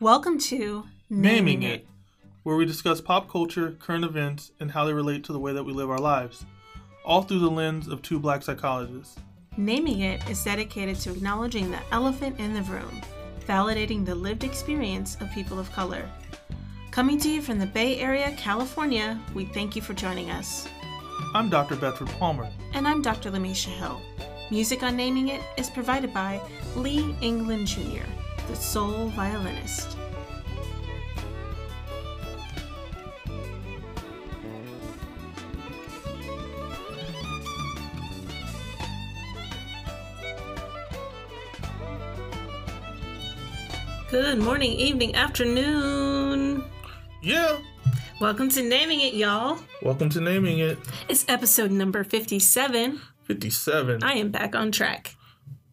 Welcome to Naming It, where we discuss pop culture, current events, and how they relate to the way that we live our lives, all through the lens of two black psychologists. Naming It is dedicated to acknowledging the elephant in the room, validating the lived experience of people of color. Coming to you from the Bay Area, California, we thank you for joining us. I'm Dr. Bedford Palmer. And I'm Dr. Lamisha Hill. Music on Naming It is provided by Lee England Jr., the soul violinist. Good morning, evening, afternoon. Yeah. Welcome to Naming It, y'all. Welcome to Naming It. It's episode number 57. 57. I am back on track.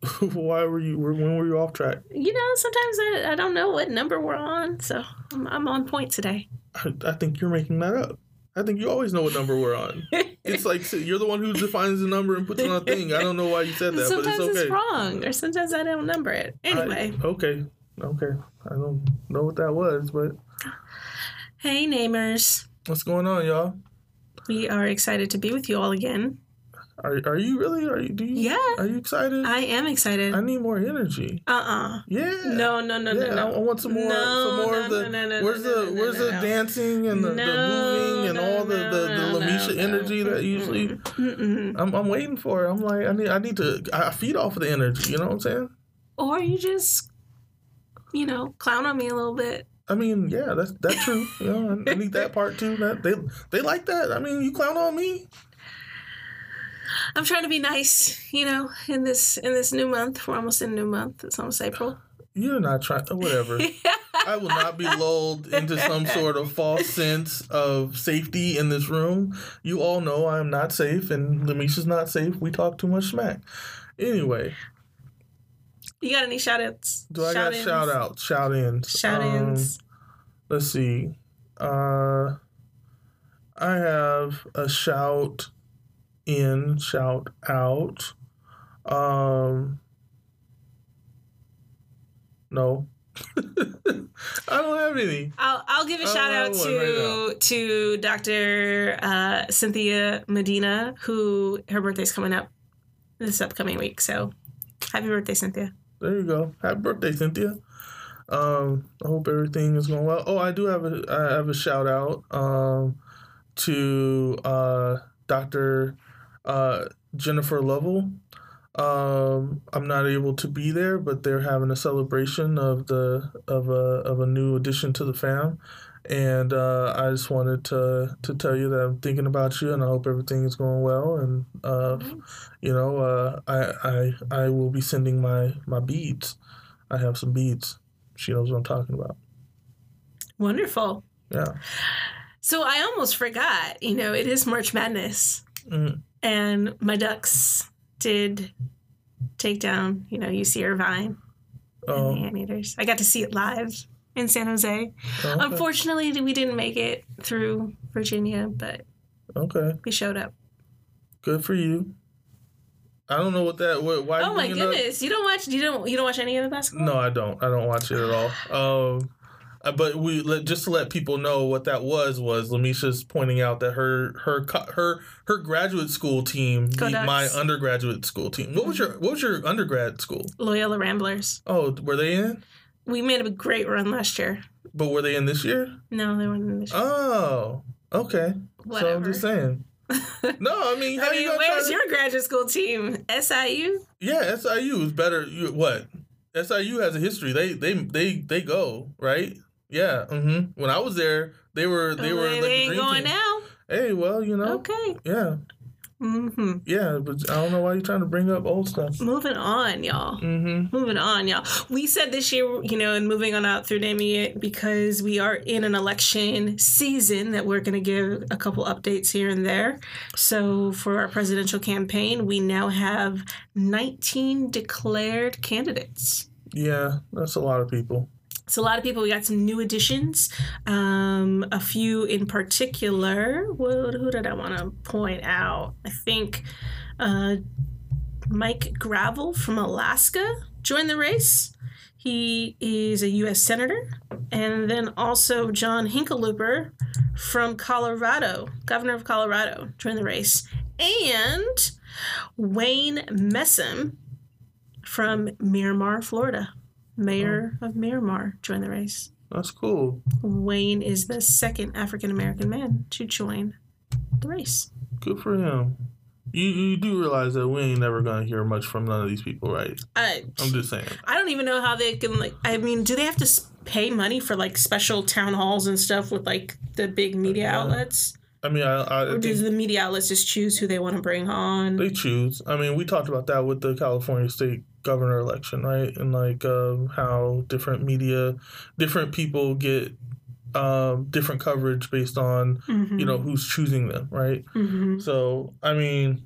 Why were you, when were you off track? You know, sometimes I, I don't know what number we're on, so I'm, I'm on point today. I, I think you're making that up. I think you always know what number we're on. it's like you're the one who defines the number and puts it on a thing. I don't know why you said that, sometimes but it's okay. it's wrong, or sometimes I don't number it. Anyway. I, okay. Okay. I don't know what that was, but. Hey, namers. What's going on, y'all? We are excited to be with you all again. Are, are you really? Are you? Do you? Yeah. Are you excited? I am excited. I need more energy. Uh uh Yeah. No, no, no, yeah, no, no. I, I want some more. No, some more no, of the. no, no, no, where's the Where's the dancing and the, the moving and all the the, the Lamisha energy that usually. Mm-mm. I'm, I'm waiting for. it. I'm like I need I need to I feed off of the energy. You know what I'm saying? Or you just, you know, clown on me a little bit. I mean, yeah, that's that's true. You know, I, I need that part too. That they they like that. I mean, you clown on me. I'm trying to be nice, you know, in this in this new month. We're almost in a new month. It's almost April. You're not trying. Whatever. I will not be lulled into some sort of false sense of safety in this room. You all know I am not safe, and Lamisha's not safe. We talk too much smack. Anyway, You got any shout outs? do I got shout outs, shout ins? Shout ins. let's see. Uh, I have a shout in, shout out. Um, no, I don't have any. I'll, I'll give a shout out to right to Dr. Uh, Cynthia Medina, who her birthday's coming up this upcoming week. So happy birthday, Cynthia. There you go. Happy birthday, Cynthia. Um, I hope everything is going well. Oh, I do have a I have a shout out um to uh Dr. uh Jennifer Lovell. Um, I'm not able to be there, but they're having a celebration of the of a of a new addition to the fam. And uh, I just wanted to to tell you that I'm thinking about you, and I hope everything is going well. And uh, you know, uh, I I I will be sending my my beads. I have some beads. She knows what I'm talking about. Wonderful. Yeah. So I almost forgot, you know, it is March Madness. Mm. And my Ducks did take down, you know, UC Irvine Oh, and the Anteaters. I got to see it live in San Jose. okay. Unfortunately, we didn't make it through Virginia, but okay. we showed up. Good for you. I don't know what that. What, why? Oh my it up? goodness! You don't watch? You don't? You don't watch any of the basketball? No, I don't. I don't watch it at all. Um, Uh, but we let just to let people know what that was was Lamisha's pointing out that her her her her graduate school team Go beat my undergraduate school team. What was your what was your undergrad school? Loyola Ramblers. Oh, were they in? We made a great run last year. But were they in this year? No, they weren't in this. Year. Oh, okay. So Whatever. I'm just saying. No, I mean, how I mean, try where's to- your graduate school team? SIU. Yeah, SIU is better. You, what? SIU has a history. They they they they go right. Yeah. Mm-hmm. When I was there, they were they Oh, were they like the ain't dream going team. now. Hey, well, you know. Okay. Yeah, Mm-hmm. yeah, but I don't know why you're trying to bring up old stuff. Moving on, y'all. Mm-hmm. Moving on, y'all. We said this year, you know, and moving on out through naming it because we are in an election season that we're going to give a couple updates here and there. So for our presidential campaign, we now have 19 declared candidates. Yeah, that's a lot of people. So a lot of people. We got some new additions. Um, a few in particular. What, who did I want to point out? I think uh, Mike Gravel from Alaska joined the race. He is a U.S. Senator. And then also John Hickenlooper from Colorado, governor of Colorado, joined the race. And Wayne Messam from Miramar, Florida, mayor oh. of Miramar, joined the race. That's cool. Wayne is the second African American man to join the race. Good for him. You you do realize that we ain't never gonna hear much from none of these people, right? I, I'm just saying. I don't even know how they can like. I mean, do they have to pay money for like special town halls and stuff with like the big media outlets, I mean, I, I or does the media outlets just choose who they want to bring on? they choose. I mean, we talked about that with the California state governor election, right? And like um, how different media, different people get um, different coverage based on Mhm. you know who's choosing them, right? Mhm. So, I mean,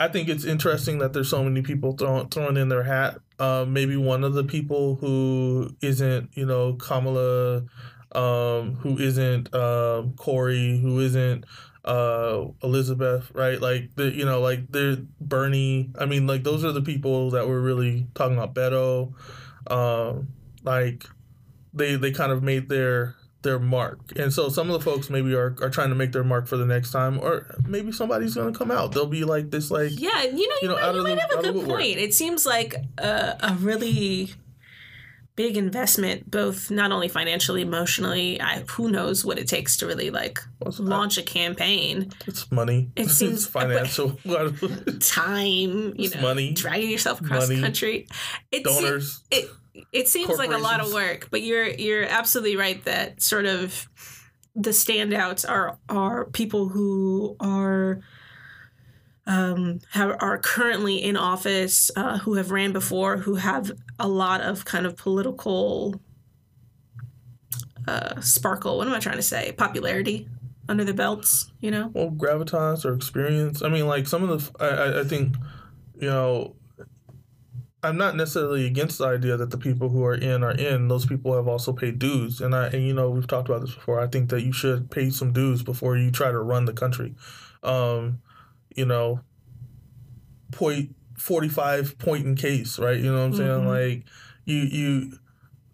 I think it's interesting that there's so many people throwing throwing in their hat. Uh, maybe one of the people who isn't, you know, Kamala, um, who isn't um, Cory, who isn't uh, Elizabeth, right? Like the, you know, like they're Bernie. I mean, like those are the people that were really talking about Beto. Um, like they they kind of made their their mark. And so some of the folks maybe are, are trying to make their mark for the next time, or maybe somebody's going to come out. They'll be like this, like, Yeah, you know, you, you know, might, out you of might the- have a good point. It seems like a, a really big investment, both not only financially, emotionally. I, who knows what it takes to really like launch a campaign? it's money. It seems- it's financial. Time, you It's know, money. dragging yourself across Money. the country. It se- Donors. it it seems like a lot of work, but you're you're absolutely right that sort of the standouts are are people who are um have, are currently in office uh, who have ran before who have a lot of kind of political uh sparkle what am i trying to say popularity under the belts you know well, gravitas or experience. I mean, like some of the, I, I- think, you know, I'm not necessarily against the idea that the people who are in are in. Those people have also paid dues, and I, and you know, we've talked about this before. I think that you should pay some dues before you try to run the country. Um, you know, point forty five point in case, right? You know what I'm saying? Mhm. Like you, you,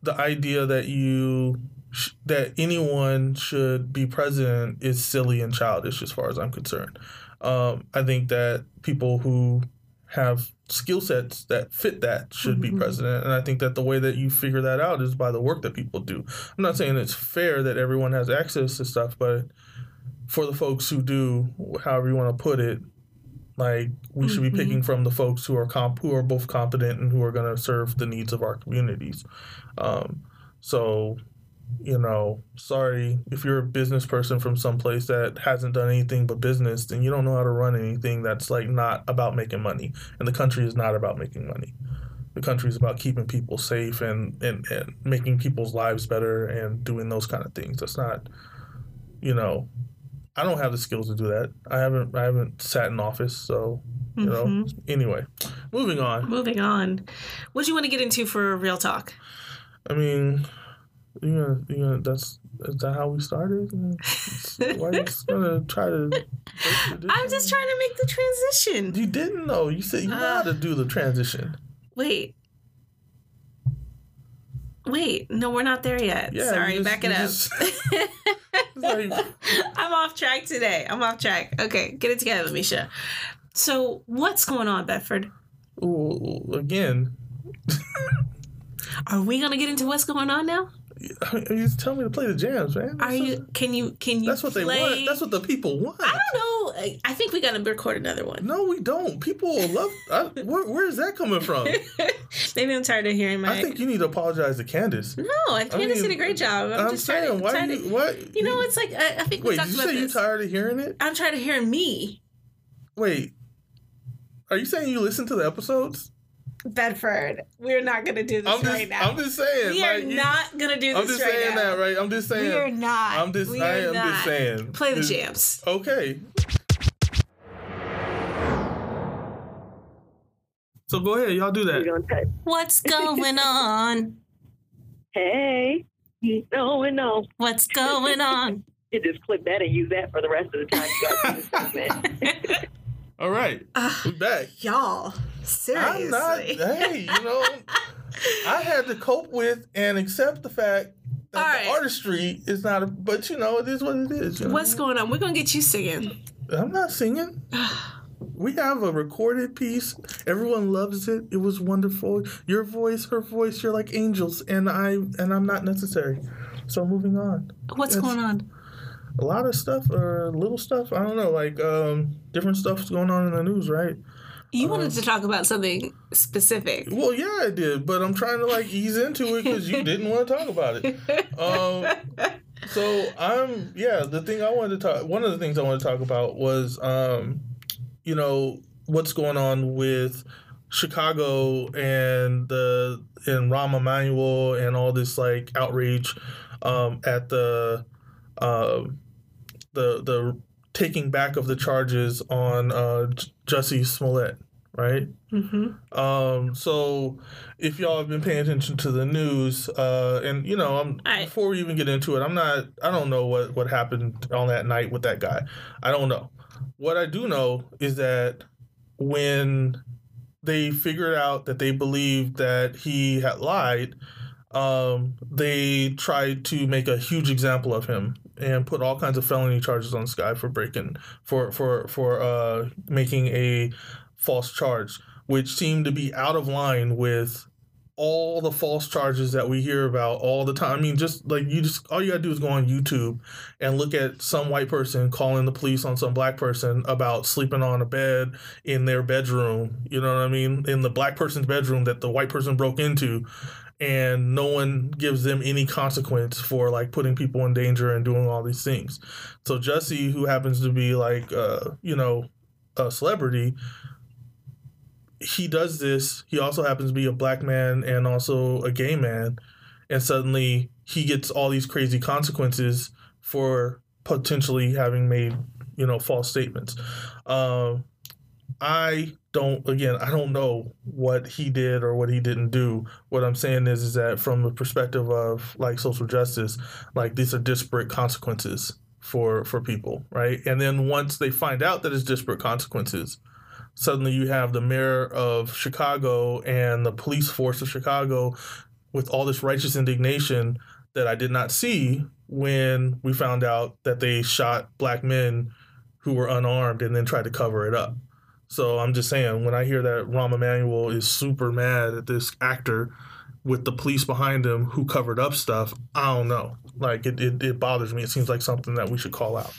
the idea that you sh- that anyone should be president is silly and childish as far as I'm concerned. Um, I think that people who have skill sets that fit that should Mhm. be president, and I think that the way that you figure that out is by the work that people do. I'm not saying it's fair that everyone has access to stuff, but for the folks who do, however you want to put it, like we should be picking from the folks who are comp who are both competent and who are going to serve the needs of our communities. Um, so, you know, sorry if you're a business person from someplace that hasn't done anything but business, then you don't know how to run anything that's like not about making money. And the country is not about making money. The country is about keeping people safe and, and, and making people's lives better and doing those kind of things. That's not, you know, I don't have the skills to do that. I haven't I haven't sat in office, so you know. Mhm. Anyway, moving on. moving on what do you want to get into for a real talk I mean, you know, you know, that's is that how we started? Why are you just gonna try to? i'm just trying to make the transition You didn't know. You said you know how to do the transition. Wait. Wait, no, we're not there yet. Yeah, Sorry, just- back it up. just- like, I'm off track today. I'm off track. Okay, get it together, Misha. So, what's going on, Bedford? ooh, again, Are we gonna get into what's going on now? You just tell me to play the jams, man. Are That's you? Can you? Can you? That's what they want. That's what the people want. I don't know. I- I think we gotta record another one. No, we don't. People love. I, where, where is that coming from? Maybe I'm tired of hearing my. I think you need to apologize to Candace. no, I Candace mean, did a great job. I'm, I'm, just saying, to. why trying you to- what? you know, it's like I, I think we Wait, talked did you about say you're tired of hearing it? I'm tired of hearing me, Wait, are you saying you listen to the episodes? Bedford. We're not gonna do this I'm just, right now. I'm just saying. we are like, you- not gonna do this I'm just right saying now. that, right? I'm just saying. We are not. I'm just. We I am not. just saying. Play the jams. Okay. So go ahead, y'all do that. What's going on? Hey, no, and no. What's going on? You just clip that and use that for the rest of the time you guys do this segment. All right, Ah, we back. y'all, seriously. I'm not. Hey, you know, I had to cope with and accept the fact that All the right. artistry is not a. But you know, it is what it is. you know? What's going on? We're gonna get you singing. I'm not singing. We have a recorded piece. Everyone loves it. It was wonderful. Your voice, her voice, you're like angels, and I and I'm not necessary. So moving on. What's Yes. going on? A lot of stuff or little stuff. I don't know, like um different stuff's going on in the news, right? You wanted to talk about something specific. Well, yeah, I did, but I'm trying to like ease into it because you didn't want to talk about it. Um, so I'm yeah. The thing I wanted to talk. One of the things I wanted to talk about was um, you know what's going on with Chicago and the and Rahm Emanuel and all this like outrage um, at the um the the taking back of the charges on uh, J- Jussie Smollett, right? Mm-hmm. Um, so if y'all have been paying attention to the news, uh, and you know, I'm I- before we even get into it, I'm not, I don't know what what happened on that night with that guy. I don't know. What I do know is that when they figured out that they believed that he had lied, um, they tried to make a huge example of him and put all kinds of felony charges on this guy for breaking for for for uh making a false charge, which seemed to be out of line with all the false charges that we hear about all the time. I mean, just like you just all you gotta do is go on YouTube and look at some white person calling the police on some black person about sleeping on a bed in their bedroom. You know what I mean? In the black person's bedroom that the white person broke into and no one gives them any consequence for like putting people in danger and doing all these things. So Jesse, who happens to be like uh, you know, a celebrity, he does this. He also happens to be a black man and also a gay man, and suddenly he gets all these crazy consequences for potentially having made you know false statements. Um, I don't again I don't know what he did or what he didn't do. What I'm saying is is that from the perspective of like social justice, like these are disparate consequences for for people, right? And then once they find out that it's disparate consequences, suddenly you have the mayor of Chicago and the police force of Chicago with all this righteous indignation that I did not see when we found out that they shot black men who were unarmed and then tried to cover it up. So I'm just saying, when I hear that Rahm Emanuel is super mad at this actor with the police behind him who covered up stuff, I don't know. Like it, it, it bothers me. It seems like something that we should call out.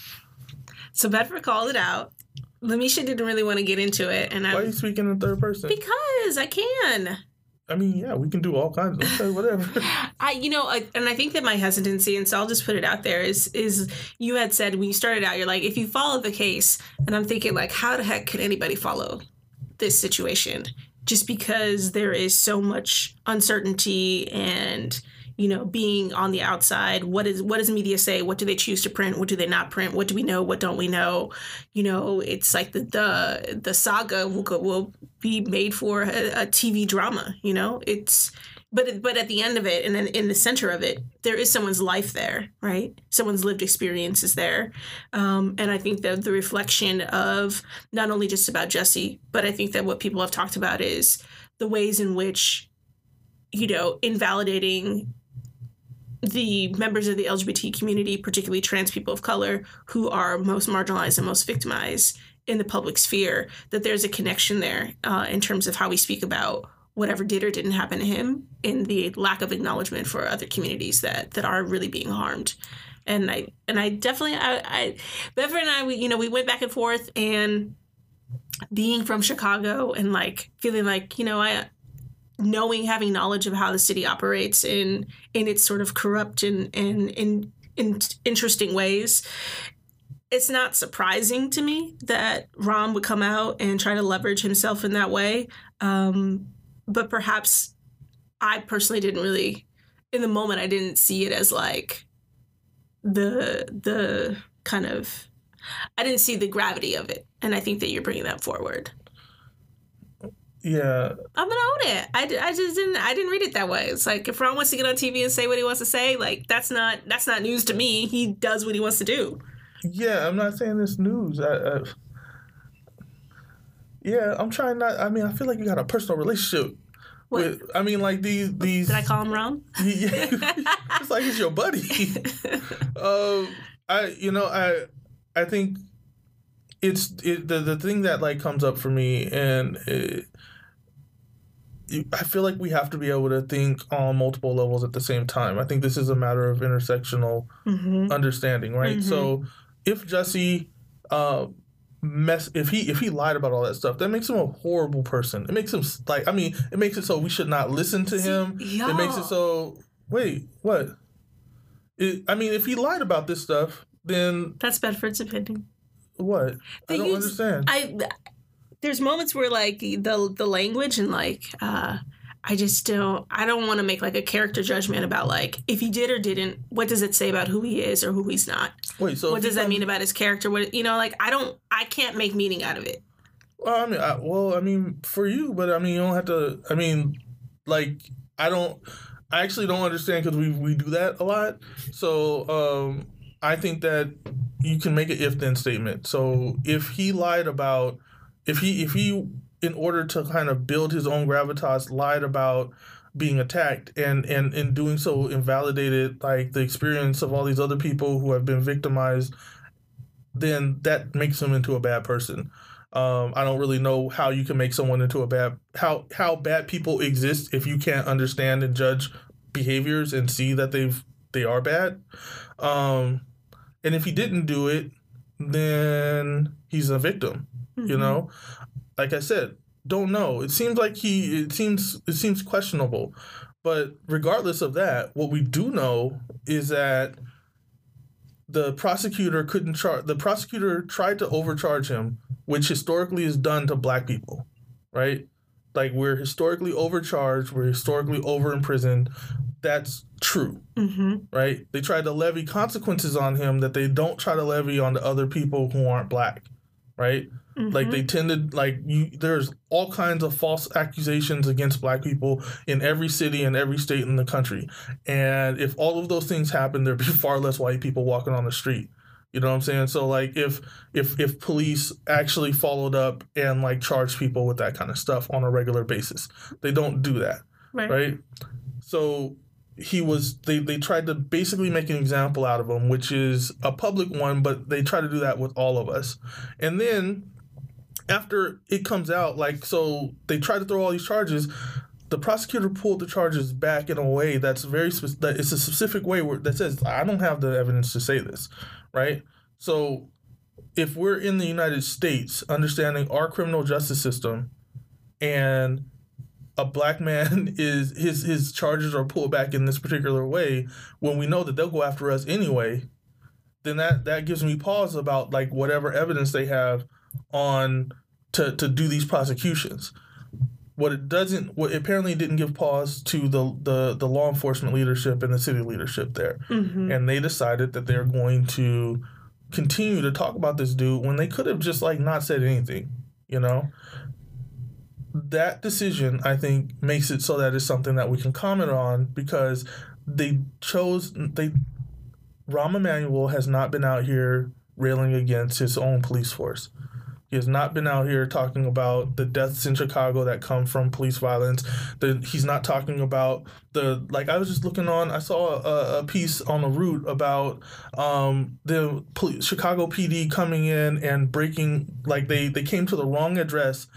So Bedford called it out. Lamisha didn't really want to get into it, and Why are I you speaking in third person? because I can. I mean, yeah, we can do all kinds of okay, whatever. I, you know, I, and I think that my hesitancy, and so I'll just put it out there, is is you had said when you started out, you're like, if you follow the case, and I'm thinking like, how the heck could anybody follow this situation? Just because there is so much uncertainty and you know being on the outside what is what does media say? What do they choose to print? What do they not print? What do we know? What don't we know? You know it's like the the, the saga will, go, will be made for a, a tv drama you know? It's but but at the end of it and then in the center of it there is someone's life there right? Someone's lived experience is there. Um, and i think that the reflection of not only just about jesse but i think that what people have talked about is the ways in which you know invalidating the members of the lgbt community particularly trans people of color who are most marginalized and most victimized in the public sphere that there's a connection there uh, in terms of how we speak about whatever did or didn't happen to him in the lack of acknowledgement for other communities that that are really being harmed. And i and i definitely i, I beverly and i we you know we went back and forth and being from chicago and like feeling like you know i knowing having knowledge of how the city operates in in its sort of corrupt and and in in interesting ways it's not surprising to me that Rahm would come out and try to leverage himself in that way. Um, but perhaps I personally didn't really, in the moment, I didn't see it as like the the kind of, I didn't see the gravity of it, and I think that you're bringing that forward. Yeah, I'm gonna own it. I, I just didn't I didn't read it that way. It's like if Ron wants to get on TV and say what he wants to say, like that's not that's not news to me. He does what he wants to do. yeah. I'm not saying this news. I, I, Yeah, I'm trying not. I mean, I feel like you got a personal relationship What? with. I mean, like these these. Did I call him Ron? Yeah, it's like it's your buddy. um, I you know I I think it's it, the the thing that like comes up for me and it, I feel like we have to be able to think on multiple levels at the same time. I think this is a matter of intersectional hmm understanding, right? Mhm. So if Jesse uh mess if he if he lied about all that stuff, that makes him a horrible person. It makes him like I mean, it makes it so we should not listen to him. It makes it so wait, what? It, I mean, if he lied about this stuff, then That's Bedford's opinion. what? I don't understand. I there's moments where like the the language and like uh I just don't I don't want to make like a character judgment about like if he did or didn't what does it say about who he is or who he's not Wait, so what does that mean about his character what you know like I don't I can't make meaning out of it Well, I mean, I, well, I mean, for you, but I mean, you don't have to. I mean, like, I don't. I actually don't understand because we we do that a lot. So, um, I think that you can make an if then statement. So, if he lied about, if he if he in order to kind of build his own gravitas lied about being attacked and and in doing so invalidated like the experience of all these other people who have been victimized then that makes him into a bad person um, I don't really know how you can make someone into a bad how how bad people exist if you can't understand and judge behaviors and see that they've they are bad. Um, and if he didn't do it, then he's a victim. You Mhm. know, like I said, don't know. It seems like he. It seems it seems questionable. But regardless of that, what we do know is that the prosecutor couldn't charge. The prosecutor tried to overcharge him, which historically is done to black people, right? Like we're historically overcharged, we're historically over imprisoned. That's true, Mhm. right? They tried to levy consequences on him that they don't try to levy on the other people who aren't black, right? Like Mhm. they tended like you there's all kinds of false accusations against black people in every city and every state in the country. And if all of those things happen, there'd be far less white people walking on the street. You know what I'm saying? So like if if if police actually followed up and like charged people with that kind of stuff on a regular basis. They don't do that right. right? So he was they they tried to basically make an example out of him, which is a public one, but they try to do that with all of us. And then after it comes out, like so they try to throw all these charges. The prosecutor pulled the charges back in a way that's very specific that it's a specific way where that says I don't have the evidence to say this, right? So if we're in the United States, understanding our criminal justice system, and a black man is his his charges are pulled back in this particular way when we know that they'll go after us anyway then that that gives me pause about like whatever evidence they have on to to do these prosecutions. What it doesn't what it apparently didn't give pause to the the the law enforcement leadership and the city leadership there. Mhm. and they decided that they're going to continue to talk about this dude when they could have just like not said anything you know that decision i think makes it so that it's something that we can comment on because they chose they Rahm Emanuel has not been out here railing against his own police force. He has not been out here talking about the deaths in Chicago that come from police violence. The, he's not talking about the like. I was just looking on. I saw a, a piece on the Root about um, the Chicago PD coming in and breaking like they they came to the wrong address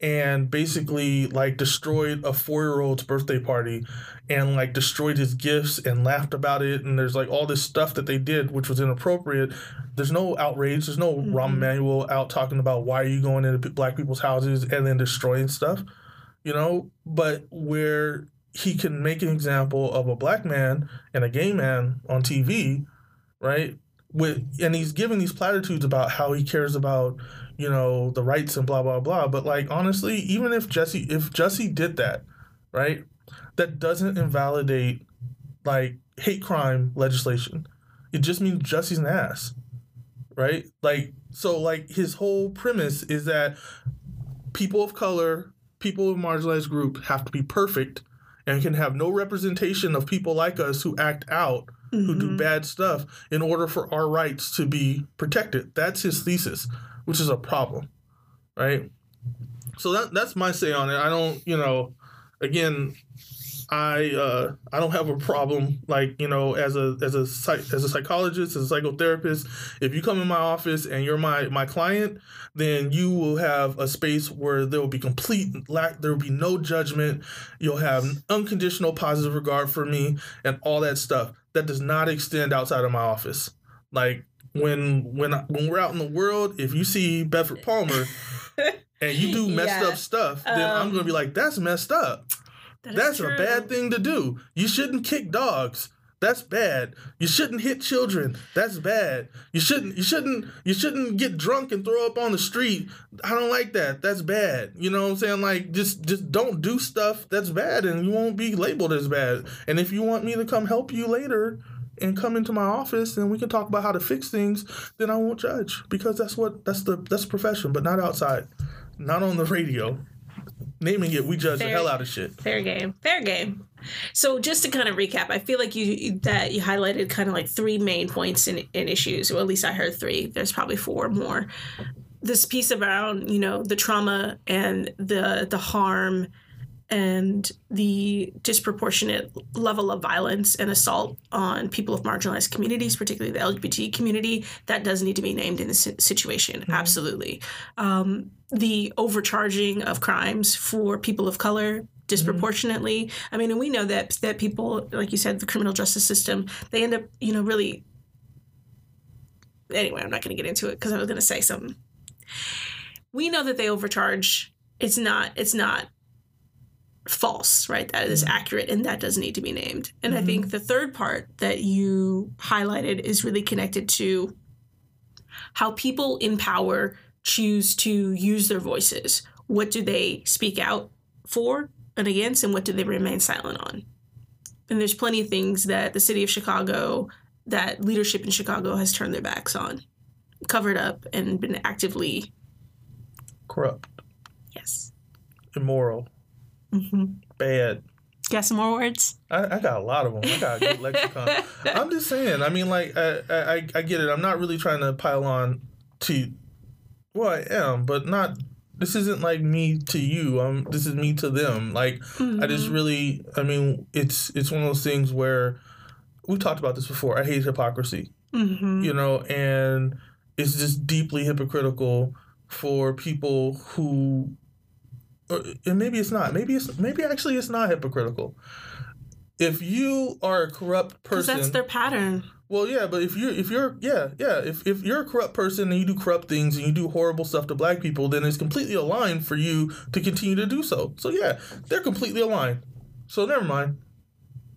and basically like destroyed a four year old's birthday party and like destroyed his gifts and laughed about it and there's like all this stuff that they did which was inappropriate there's no outrage there's no Mhm. Rahm Emanuel out talking about why are you going into black people's houses and then destroying stuff you know but where he can make an example of a black man and a gay man on TV right? With and he's giving these platitudes about how he cares about you know the rights and blah blah blah. But like honestly even if jesse if jesse did that right that doesn't invalidate like hate crime legislation. It just means jesse's an ass right? Like so like his whole premise is that people of color people of marginalized group have to be perfect and can have no representation of people like us who act out who do Mhm. bad stuff in order for our rights to be protected. That's his thesis, which is a problem, right? so that that's my say on it. I don't, you know, again, I uh, I don't have a problem like you know as a as a psych, as a psychologist as a psychotherapist. If you come in my office and you're my my client, then you will have a space where there will be complete lack. There will be no judgment. You'll have unconditional positive regard for me and all that stuff. That does not extend outside of my office. Like when when when we're out in the world, if you see Bedford Palmer and you do messed Yeah. up stuff, then I'm Um, gonna be like, that's messed up. That That's a bad thing to do. You shouldn't kick dogs. That's bad. You shouldn't hit children. That's bad. You shouldn't you shouldn't you shouldn't get drunk and throw up on the street. I don't like that. That's bad. You know what I'm saying? Like just just don't do stuff that's bad and you won't be labeled as bad. And if you want me to come help you later and come into my office and we can talk about how to fix things, then I won't judge because that's what that's the that's the profession, but not outside. Not on the radio. Naming it, we judge the hell out of shit. Fair game. Fair game. So just to kind of recap, I feel like you that you highlighted kind of like three main points in, in issues, or at least I heard three. There's probably four more. This piece around, you know, the trauma and the the harm and the disproportionate level of violence and assault on people of marginalized communities, particularly the LGBT community, that does need to be named in this si- situation. Absolutely. Um, the overcharging of crimes for people of color disproportionately. I mean, and we know that that people, like you said, the criminal justice system, they end up, you know, really. Anyway, I'm not going to get into it because I was going to say something. We know that they overcharge. It's not. It's not false, right? That is mm. accurate, and that does need to be named. And I mm-hmm. think the third part that you highlighted is really connected to how people in power choose to use their voices. What do they speak out for and against, and what do they remain silent on? And there's plenty of things that the city of Chicago, that leadership in Chicago has turned their backs on, covered up, and been actively, Corrupt, yes. immoral, Mm-hmm. bad. Got some more words? I, I got a lot of them. I got a good lexicon. I'm just saying. I mean, like, I, I I get it. I'm not really trying to pile on to. Well, I am, but not. This isn't like me to you. Um, this is me to them. Like, I just really. I mean, it's it's one of those things where we've talked about this before. I hate hypocrisy. Mm-hmm. you know, and it's just deeply hypocritical for people who, and maybe it's not. Maybe it's maybe actually it's not hypocritical. If you are a corrupt Because person, that's their pattern. well, yeah, but if you're if you're yeah yeah if if you're a corrupt person and you do corrupt things and you do horrible stuff to black people, then it's completely aligned for you to continue to do so. So yeah, they're completely aligned. So never mind.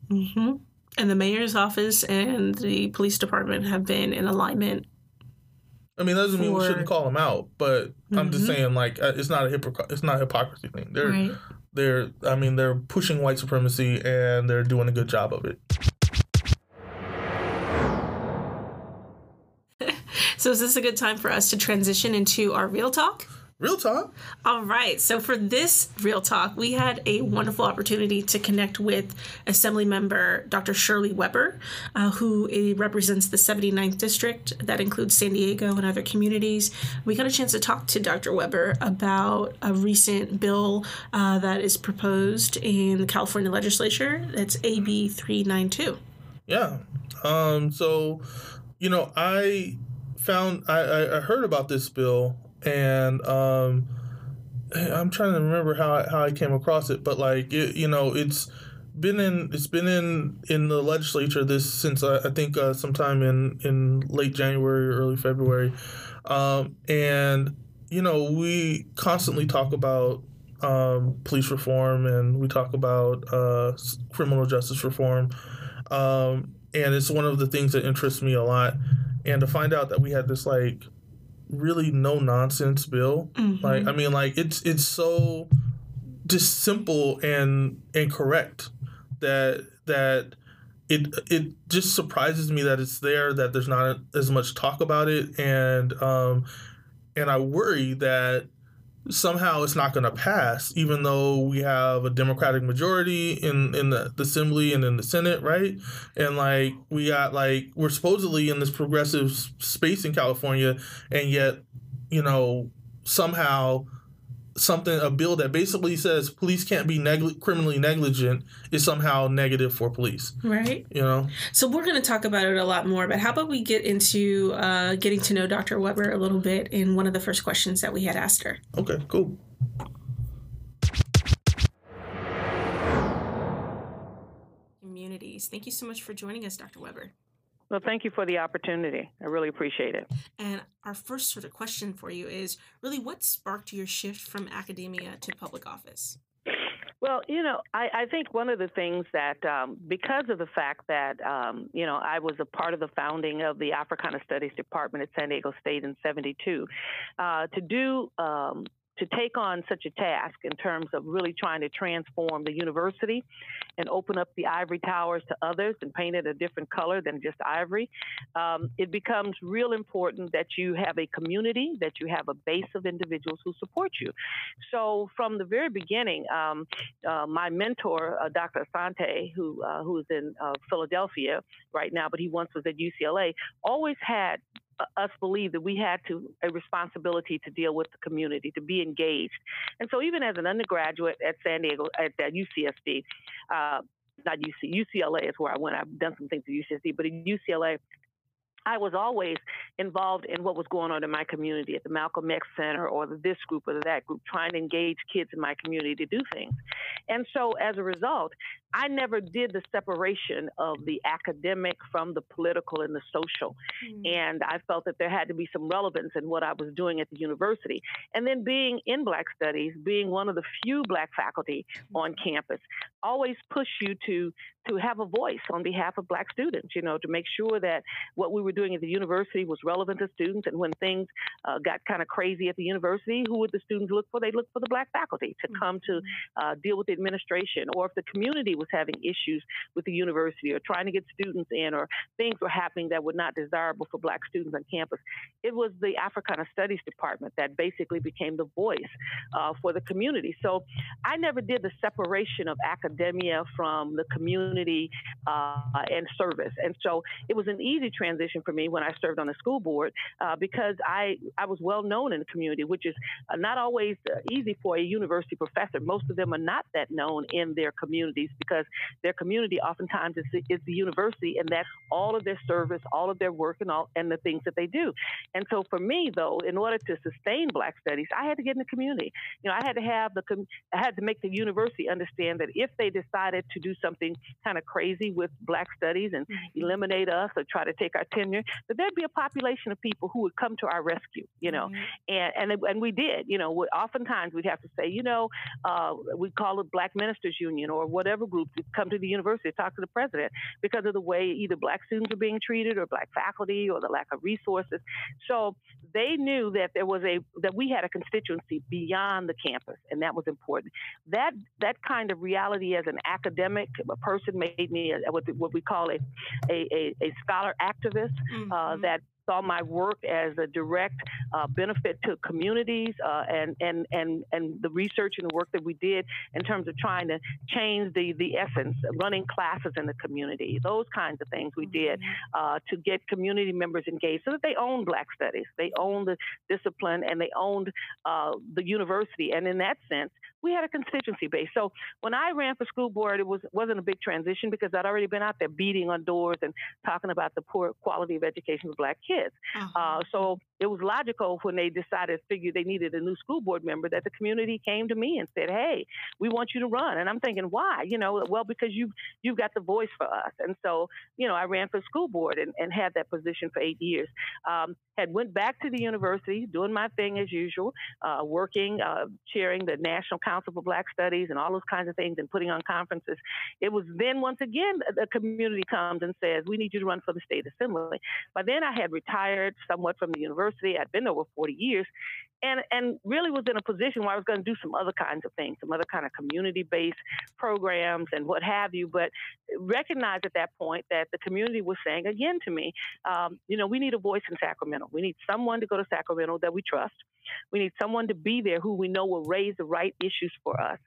Mm-hmm. And the mayor's office and the police department have been in alignment. I mean, that doesn't mean we shouldn't call them out, but I'm just Mhm. saying, like, uh, it's not a hypocr- it's not a hypocrisy thing. They're Right. they're I mean, they're pushing white supremacy and they're doing a good job of it. So is this a good time for us to transition into our real talk? Real talk. All right. So for this real talk, we had a wonderful opportunity to connect with Assembly Member Dr. Shirley Weber, uh, who represents the 79th District. That includes San Diego and other communities. We got a chance to talk to Dr. Weber about a recent bill uh, that is proposed in the California legislature. That's AB 392. Yeah. Um. So, you know, I found I, I heard about this bill and um. I'm trying to remember how I, how I came across it, but like it, you know, it's been in it's been in in the legislature this since I, I think uh, sometime in in late January or early February, um, and you know we constantly talk about um, police reform and we talk about uh, criminal justice reform, um, and it's one of the things that interests me a lot. And to find out that we had this like really no nonsense bill Mm-hmm. like I mean, like it's it's so just simple and and correct that that it it just surprises me that it's there that there's not as much talk about it and um and I worry that somehow it's not going to pass even though we have a democratic majority in in the, the assembly and in the senate right? And like we got like we're supposedly in this progressive space in california and yet you know somehow something a bill that basically says police can't be negli- criminally negligent is somehow negative for police. Right. You know. So we're going to talk about it a lot more, but how about we get into uh, getting to know Dr. Weber a little bit in one of the first questions that we had asked her. Okay. Cool. Communities. Thank you so much for joining us, Dr. Weber. Well, thank you for the opportunity. I really appreciate it. And our first sort of question for you is really what sparked your shift from academia to public office? Well, you know, I, I think one of the things that, um, because of the fact that, um, you know, I was a part of the founding of the Africana Studies Department at San Diego State in 72, uh, to do um, to take on such a task in terms of really trying to transform the university and open up the ivory towers to others and paint it a different color than just ivory, um, it becomes real important that you have a community, that you have a base of individuals who support you. So from the very beginning, um, uh, my mentor, uh, Dr. Asante, who uh, who is in uh, Philadelphia right now, but he once was at UCLA, always had us believe that we had to a responsibility to deal with the community, to be engaged. And so, even as an undergraduate at San Diego at, at UCSD, uh, not UC, UCLA is where I went. I've done some things at UCSD, but at UCLA, I was always involved in what was going on in my community at the Malcolm X Center or this group or that group, trying to engage kids in my community to do things. And so as a result, I never did the separation of the academic from the political and the social. Mm. And I felt that there had to be some relevance in what I was doing at the university. And then being in Black Studies, being one of the few Black faculty on campus, always push you to to have a voice on behalf of black students, you know, to make sure that what we were doing at the university was relevant to students. And when things uh, got kind of crazy at the university, who would the students look for? They looked for the black faculty to come to mm-hmm. uh, deal with the administration. Or if the community was having issues with the university or trying to get students in or things were happening that were not desirable for black students on campus, it was the Africana Studies Department that basically became the voice uh, for the community. So I never did the separation of academia from the community uh, and service. And so it was an easy transition for me when I served on the school board uh, because I, I was well known in the community, which is uh, not always uh, easy for a university professor. Most of them are not that known in their communities because their community oftentimes is, is the university, and that's all of their service, all of their work, and all and the things that they do. And so for me, though, in order to sustain Black Studies, I had to get in the community. You know, I had to have the I had to make the university understand that if they decided to do something kind of crazy with Black Studies and mm-hmm. eliminate us or try to take our tenure, that there'd be a population of people who would come to our rescue. You know, mm-hmm. and and and we did. You know, oftentimes we'd have to say, you know, uh, we call it Black Ministers Union or whatever group come to the university to talk to the president because of the way either black students are being treated or black faculty or the lack of resources. So they knew that there was a that we had a constituency beyond the campus, and that was important. That that kind of reality as an academic a person made me a, what, what we call a a, a, a scholar activist. Uh, mm-hmm. Uh, that saw my work as a direct uh, benefit to communities uh, and, and, and, and the research and the work that we did in terms of trying to change the, the essence, running classes in the community, those kinds of things we did mm-hmm. uh, to get community members engaged so that they own Black Studies, they own the discipline, and they owned uh, the university. And in that sense, we had a constituency base. So when I ran for school board, it was wasn't a big transition because I'd already been out there beating on doors and talking about the poor quality of education for black kids. Uh-huh. Uh, so it was logical when they decided, figured they needed a new school board member, that the community came to me and said, "Hey, we want you to run." And I'm thinking, why? You know, well because you you've got the voice for us. And so you know, I ran for school board and, and had that position for eight years. Um, had went back to the university, doing my thing as usual, uh, working, uh, chairing the National Council for Black Studies and all those kinds of things, and putting on conferences. It was then once again the community comes and says, "We need you to run for the state assembly." By then, I had retired somewhat from the university. I'd been over 40 years, and and really was in a position where I was going to do some other kinds of things, some other kind of community-based programs and what have you. But recognized at that point that the community was saying again to me, um, you know, we need a voice in Sacramento. We need someone to go to Sacramento that we trust We need someone to be there who we know will raise the right issues for us.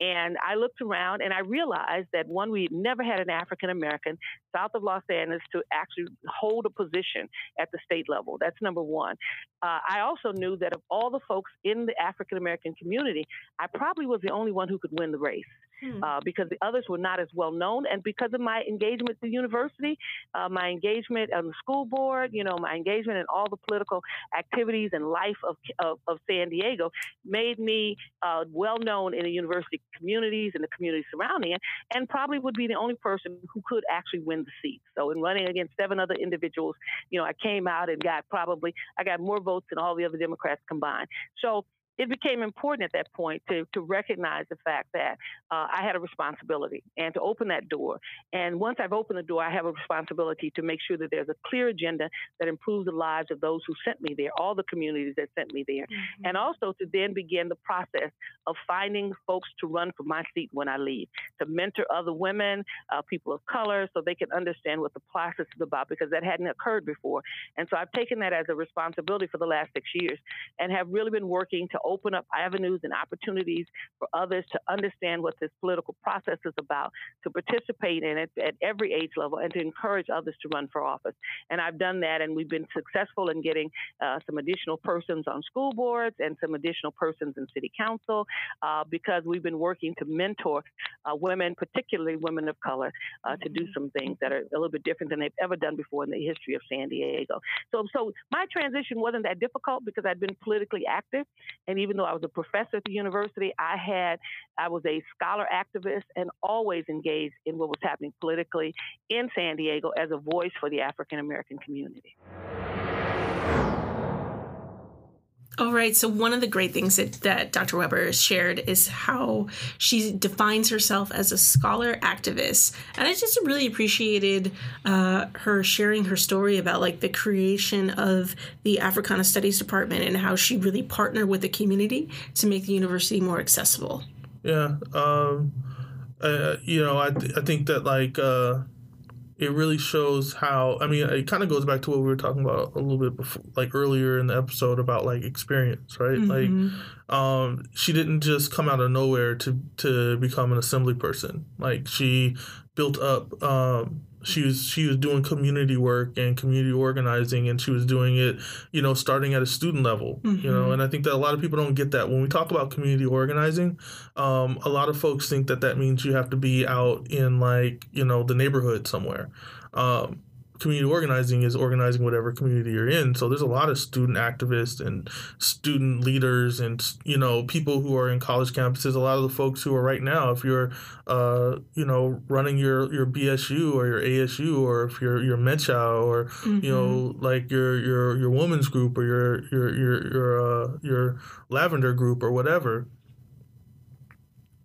And I looked around and I realized that one, we never had an African American south of Los Angeles to actually hold a position at the state level. That's number one. Uh, I also knew that of all the folks in the African American community, I probably was the only one who could win the race hmm. uh, because the others were not as well known. And because of my engagement at the university, uh, my engagement on the school board, you know, my engagement in all the political activities and life of, of, of San Diego made me uh, well known in the university communities and the community surrounding it, and probably would be the only person who could actually win the seat. So in running against seven other individuals, you know, I came out and got probably I got more votes than all the other Democrats combined. So it became important at that point to, to recognize the fact that uh, I had a responsibility and to open that door. And once I've opened the door, I have a responsibility to make sure that there's a clear agenda that improves the lives of those who sent me there, all the communities that sent me there, mm-hmm. and also to then begin the process of finding folks to run for my seat when I leave, to mentor other women, uh, people of color, so they can understand what the process is about because that hadn't occurred before. And so I've taken that as a responsibility for the last six years and have really been working to open up avenues and opportunities for others to understand what this political process is about, to participate in it at every age level, and to encourage others to run for office. And I've done that, and we've been successful in getting uh, some additional persons on school boards and some additional persons in city council uh, because we've been working to mentor uh, women, particularly women of color, uh, to do mm-hmm. some things that are a little bit different than they've ever done before in the history of San Diego. So, so my transition wasn't that difficult because I'd been politically active, and even though I was a professor at the university, I had I was a scholar activist and always engaged in what was happening politically in San Diego as a voice for the African American community. All right. So one of the great things that, that Dr. Weber shared is how she defines herself as a scholar activist, and I just really appreciated uh, her sharing her story about like the creation of the Africana Studies Department and how she really partnered with the community to make the university more accessible. Yeah. Um, uh, you know, I th- I think that like. Uh it really shows how i mean it kind of goes back to what we were talking about a little bit before like earlier in the episode about like experience right mm-hmm. like um she didn't just come out of nowhere to to become an assembly person like she built up um she was she was doing community work and community organizing and she was doing it you know starting at a student level mm-hmm. you know mm-hmm. and i think that a lot of people don't get that when we talk about community organizing um, a lot of folks think that that means you have to be out in like you know the neighborhood somewhere um, community organizing is organizing whatever community you're in. So there's a lot of student activists and student leaders and you know people who are in college campuses. A lot of the folks who are right now, if you're uh, you know running your your BSU or your ASU or if you're your MEChA or mm-hmm. you know mm-hmm. like your your your women's group or your your your your uh, your lavender group or whatever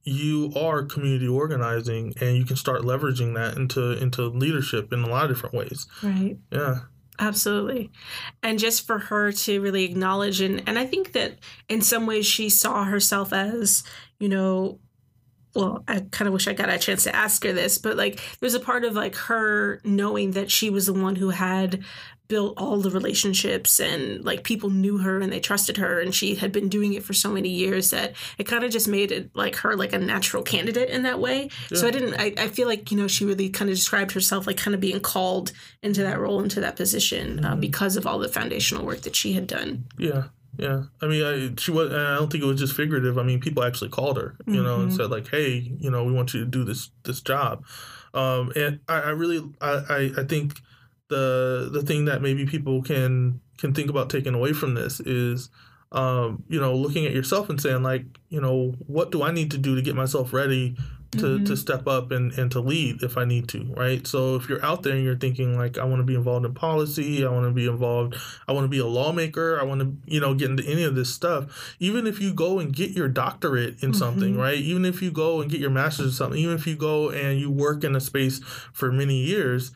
you are community organizing and you can start leveraging that into into leadership in a lot of different ways. Right. Yeah. Absolutely. And just for her to really acknowledge and and i think that in some ways she saw herself as you know well, I kind of wish I got a chance to ask her this, but like there's a part of like her knowing that she was the one who had built all the relationships and like people knew her and they trusted her and she had been doing it for so many years that it kind of just made it like her like a natural candidate in that way yeah. so i didn't I, I feel like you know she really kind of described herself like kind of being called into that role into that position uh, mm-hmm. uh, because of all the foundational work that she had done yeah yeah, I mean, I, she was. I don't think it was just figurative. I mean, people actually called her, you mm-hmm. know, and mm-hmm. said like, "Hey, you know, we want you to do this this job." Um, and I, I really, I, I, I think the the thing that maybe people can can think about taking away from this is um, you know looking at yourself and saying like you know what do i need to do to get myself ready to, mm-hmm. to step up and, and to lead if i need to right so if you're out there and you're thinking like i want to be involved in policy i want to be involved i want to be a lawmaker i want to you know get into any of this stuff even if you go and get your doctorate in mm-hmm. something right even if you go and get your master's in something even if you go and you work in a space for many years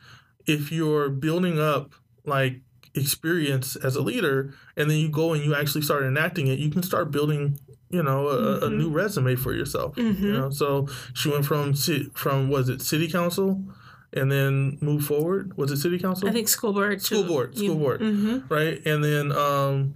if you're building up like experience as a leader and then you go and you actually start enacting it you can start building you know a, mm-hmm. a new resume for yourself mm-hmm. you know so she went from from was it city council and then move forward was it city council i think school board school board school board mm-hmm. right and then um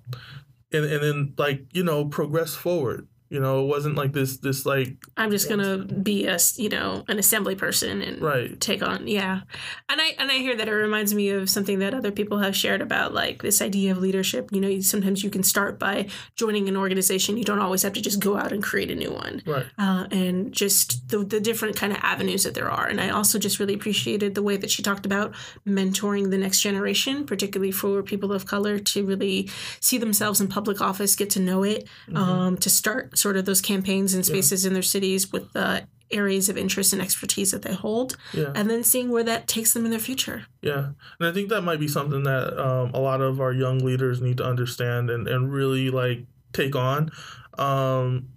and and then like you know progress forward. You know, it wasn't like this this like I'm just gonna be a you know an assembly person and right. take on yeah and i and i hear that it reminds me of something that other people have shared about like this idea of leadership you know you- sometimes you can start by joining an organization you don't always have to just go out and create a new one Right. uh, and just the, the different kind of avenues that there are and i also just really appreciated the way that she talked about mentoring the next generation particularly for people of color to really see themselves in public office get to know it Mm-hmm. um, to start sort of those campaigns and spaces in their cities with the areas of interest and expertise that they hold Yeah. and then seeing where that takes them in their future. Yeah, and I think that might be something that um, a lot of our young leaders need to understand and, and really like take on. Um,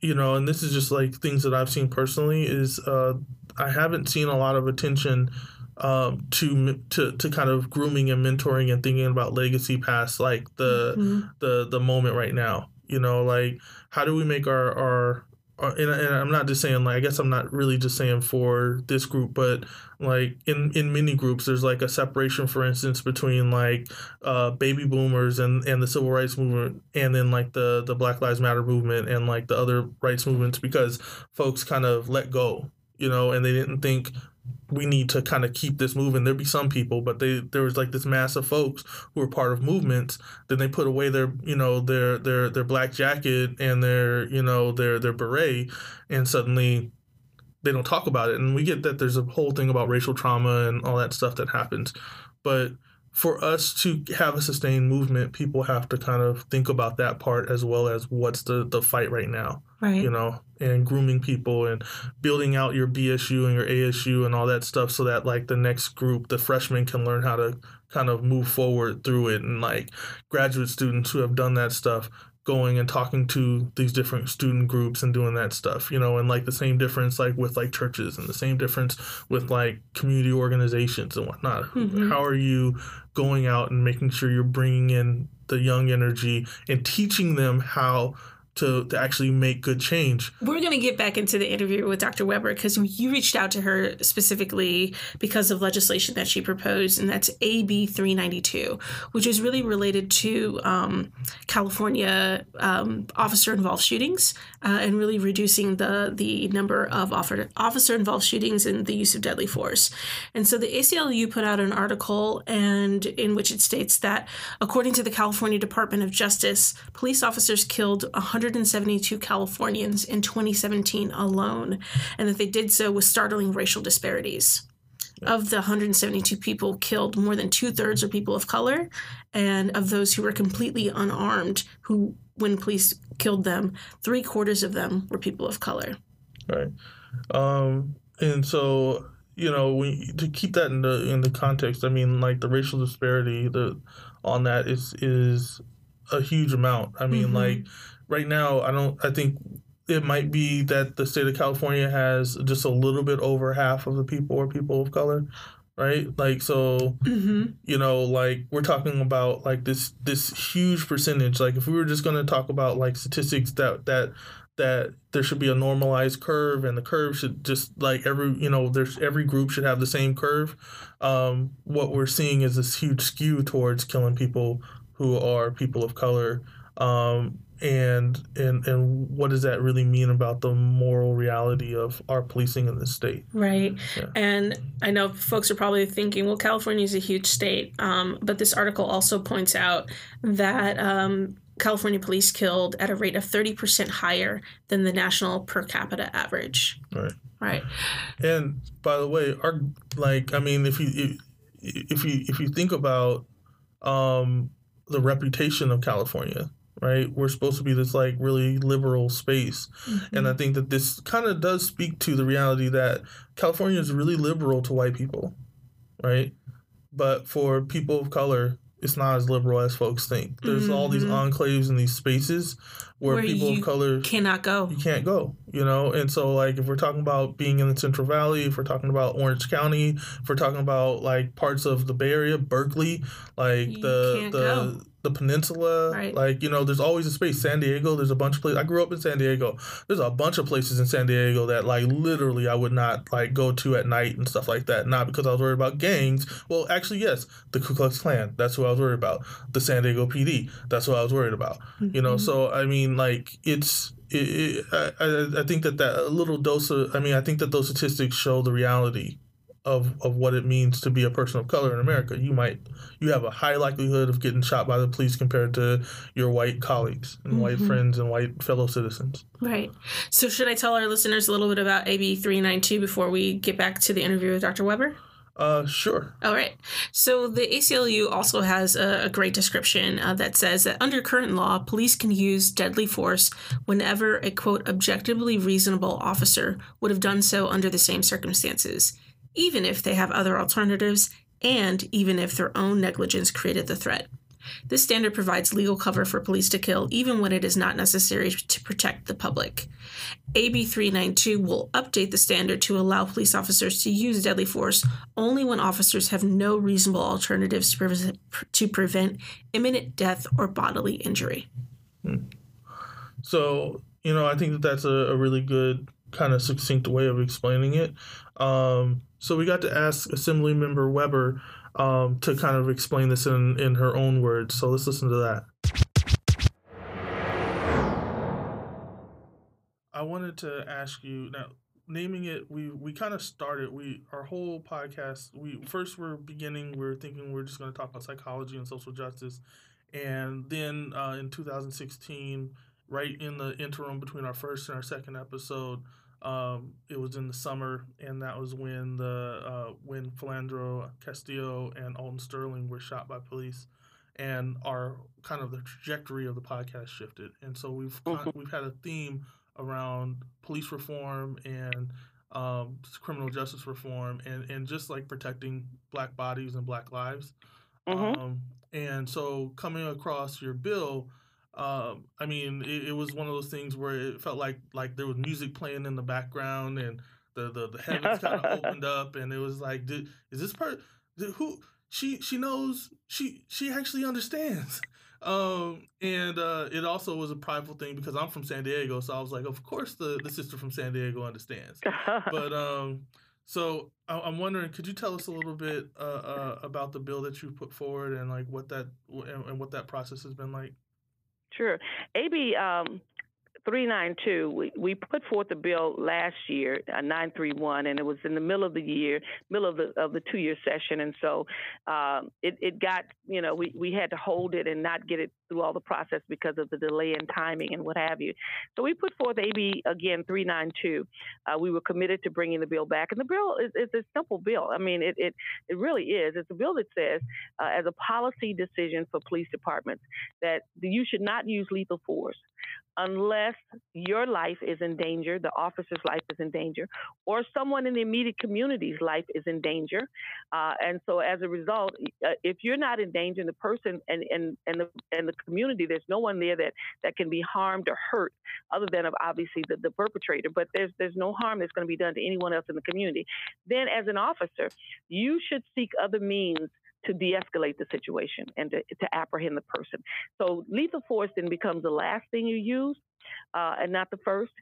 you know, and this is just like things that I've seen personally is uh, I haven't seen a lot of attention um, to to to kind of grooming and mentoring and thinking about legacy past like the Mhm. the the moment right now. You know, like how do we make our our uh, and, and I'm not just saying like I guess I'm not really just saying for this group, but like in in many groups, there's like a separation, for instance, between like uh, baby boomers and and the civil rights movement, and then like the the Black Lives Matter movement and like the other rights movements, because folks kind of let go, you know, and they didn't think we need to kind of keep this moving. There'd be some people, but they there was like this mass of folks who were part of movements. Then they put away their you know their their their black jacket and their you know their their beret, and suddenly they don't talk about it. And we get that there's a whole thing about racial trauma and all that stuff that happens, but for us to have a sustained movement, people have to kind of think about that part as well as what's the the fight right now Right. you know, and grooming people and building out your BSU and your ASU and all that stuff so that like the next group, the freshmen can learn how to kind of move forward through it and like graduate students who have done that stuff going and talking to these different student groups and doing that stuff you know and like the same difference like with like churches and the same difference with like community organizations and whatnot Mhm. how are you going out and making sure you're bringing in the young energy and teaching them how to, to actually make good change. We're going to get back into the interview with Dr. Weber because you reached out to her specifically because of legislation that she proposed, and that's AB 392, which is really related to um, California um, officer involved shootings uh, and really reducing the, the number of officer involved shootings and the use of deadly force. And so the ACLU put out an article and in which it states that according to the California Department of Justice, police officers killed 172 Californians in 2017 alone, and that they did so with startling racial disparities. Of the 172 people killed, more than two thirds are people of color, and of those who were completely unarmed, who when police killed them, three quarters of them were people of color. Right. Um, and so you know, we to keep that in the in the context. I mean, like the racial disparity the on that is is a huge amount. I mean, Mhm. like right now, I don't. I think it might be that the state of California has just a little bit over half of the people are people of color, right? Like so, Mm-hmm. you know, like we're talking about like this this huge percentage. Like if we were just going to talk about like statistics that that that there should be a normalized curve and the curve should just like every you know there's every group should have the same curve um, what we're seeing is this huge skew towards killing people who are people of color um, and and and what does that really mean about the moral reality of our policing in this state Right. Yeah. And I know folks are probably thinking, well, California is a huge state. Um, but this article also points out that um, California police killed at a rate of 30% higher than the national per capita average. Right. Right. And by the way, our like I mean, if you if you if you think about um, the reputation of California, right? We're supposed to be this like really liberal space, and I think that this kind of does speak to the reality that California is really liberal to white people, right? But for people of color, it's not as liberal as folks think. There's all these Mhm. enclaves and these spaces where, Where people of color Cannot go. you can't go you know? And so like if we're talking about being in the central valley if we're talking about orange county if we're talking about like parts of the bay area berkeley like You the the go. the peninsula Right. like you know there's always a space. San diego there's a bunch of places i grew up in san diego. There's a bunch of places in san diego that like literally i would not like go to at night and stuff like that. Not because i was worried about gangs. Well actually yes the ku klux klan. That's who i was worried about. The san diego pd that's what i was worried about. You know Mhm. so i mean like it's it, it, I, I- I think that that a little dose of i mean i think that those statistics show the reality of of what it means to be a person of color in america you might you have a high likelihood of getting shot by the police compared to your white colleagues and white Mhm. friends and white fellow citizens Right. So, should I tell our listeners a little bit about AB 392 before we get back to the interview with Dr. Weber? Uh sure All right. So the ACLU also has a, a great description uh, that says that under current law, police can use deadly force whenever a quote objectively reasonable officer would have done so under the same circumstances, even if they have other alternatives and even if their own negligence created the threat. This standard provides legal cover for police to kill even when it is not necessary to protect the public. AB 392 will update the standard to allow police officers to use deadly force only when officers have no reasonable alternatives to, pre- to prevent imminent death or bodily injury. So, you know, I think that that's a, a really good kind of succinct way of explaining it. Um, so we got to ask Assembly Member Weber um, to kind of explain this in, in her own words. So let's listen to that. I wanted to ask you now naming it we we kind of started we our whole podcast we first we're beginning we're thinking we're just going to talk about psychology and social justice and then uh, in 2016 right in the interim between our first and our second episode um, it was in the summer and that was when the uh, when Philando Castillo and Alton Sterling were shot by police and our kind of the trajectory of the podcast shifted and so we've Mhm. we've had a theme around police reform and um, criminal justice reform and, and just like protecting black bodies and black lives Mhm. um, and so coming across your bill, um, I mean, it, it was one of those things where it felt like like there was music playing in the background, and the the, the heavens kind of opened up, and it was like, did, is this part who she she knows she she actually understands. Um, and uh, it also was a prideful thing because I'm from San Diego, so I was like, of course the the sister from San Diego understands but um, so I, I'm wondering, could you tell us a little bit uh, uh, about the bill that you put forward and like what that and, and what that process has been like? Sure. AB um, 392, we, we put forth the bill last year, uh, 931, and it was in the middle of the year, middle of the of the two year session. And so um, it, it got, you know, we, we had to hold it and not get it through all the process because of the delay in timing and what have you. So we put forth AB again 392. Uh, we were committed to bringing the bill back. And the bill is, is a simple bill. I mean, it, it, it really is. It's a bill that says, uh, as a policy decision for police departments, that you should not use lethal force unless your life is in danger, the officer's life is in danger, or someone in the immediate community's life is in danger. Uh, and so, as a result, uh, if you're not in danger, and the person and and and the and the community, there's no one there that that can be harmed or hurt, other than obviously the, the perpetrator. But there's there's no harm that's going to be done to anyone else in the community. Then, as an officer, you should seek other means to de-escalate the situation and to, to apprehend the person. So lethal force then becomes the last thing you use, uh, and not the first.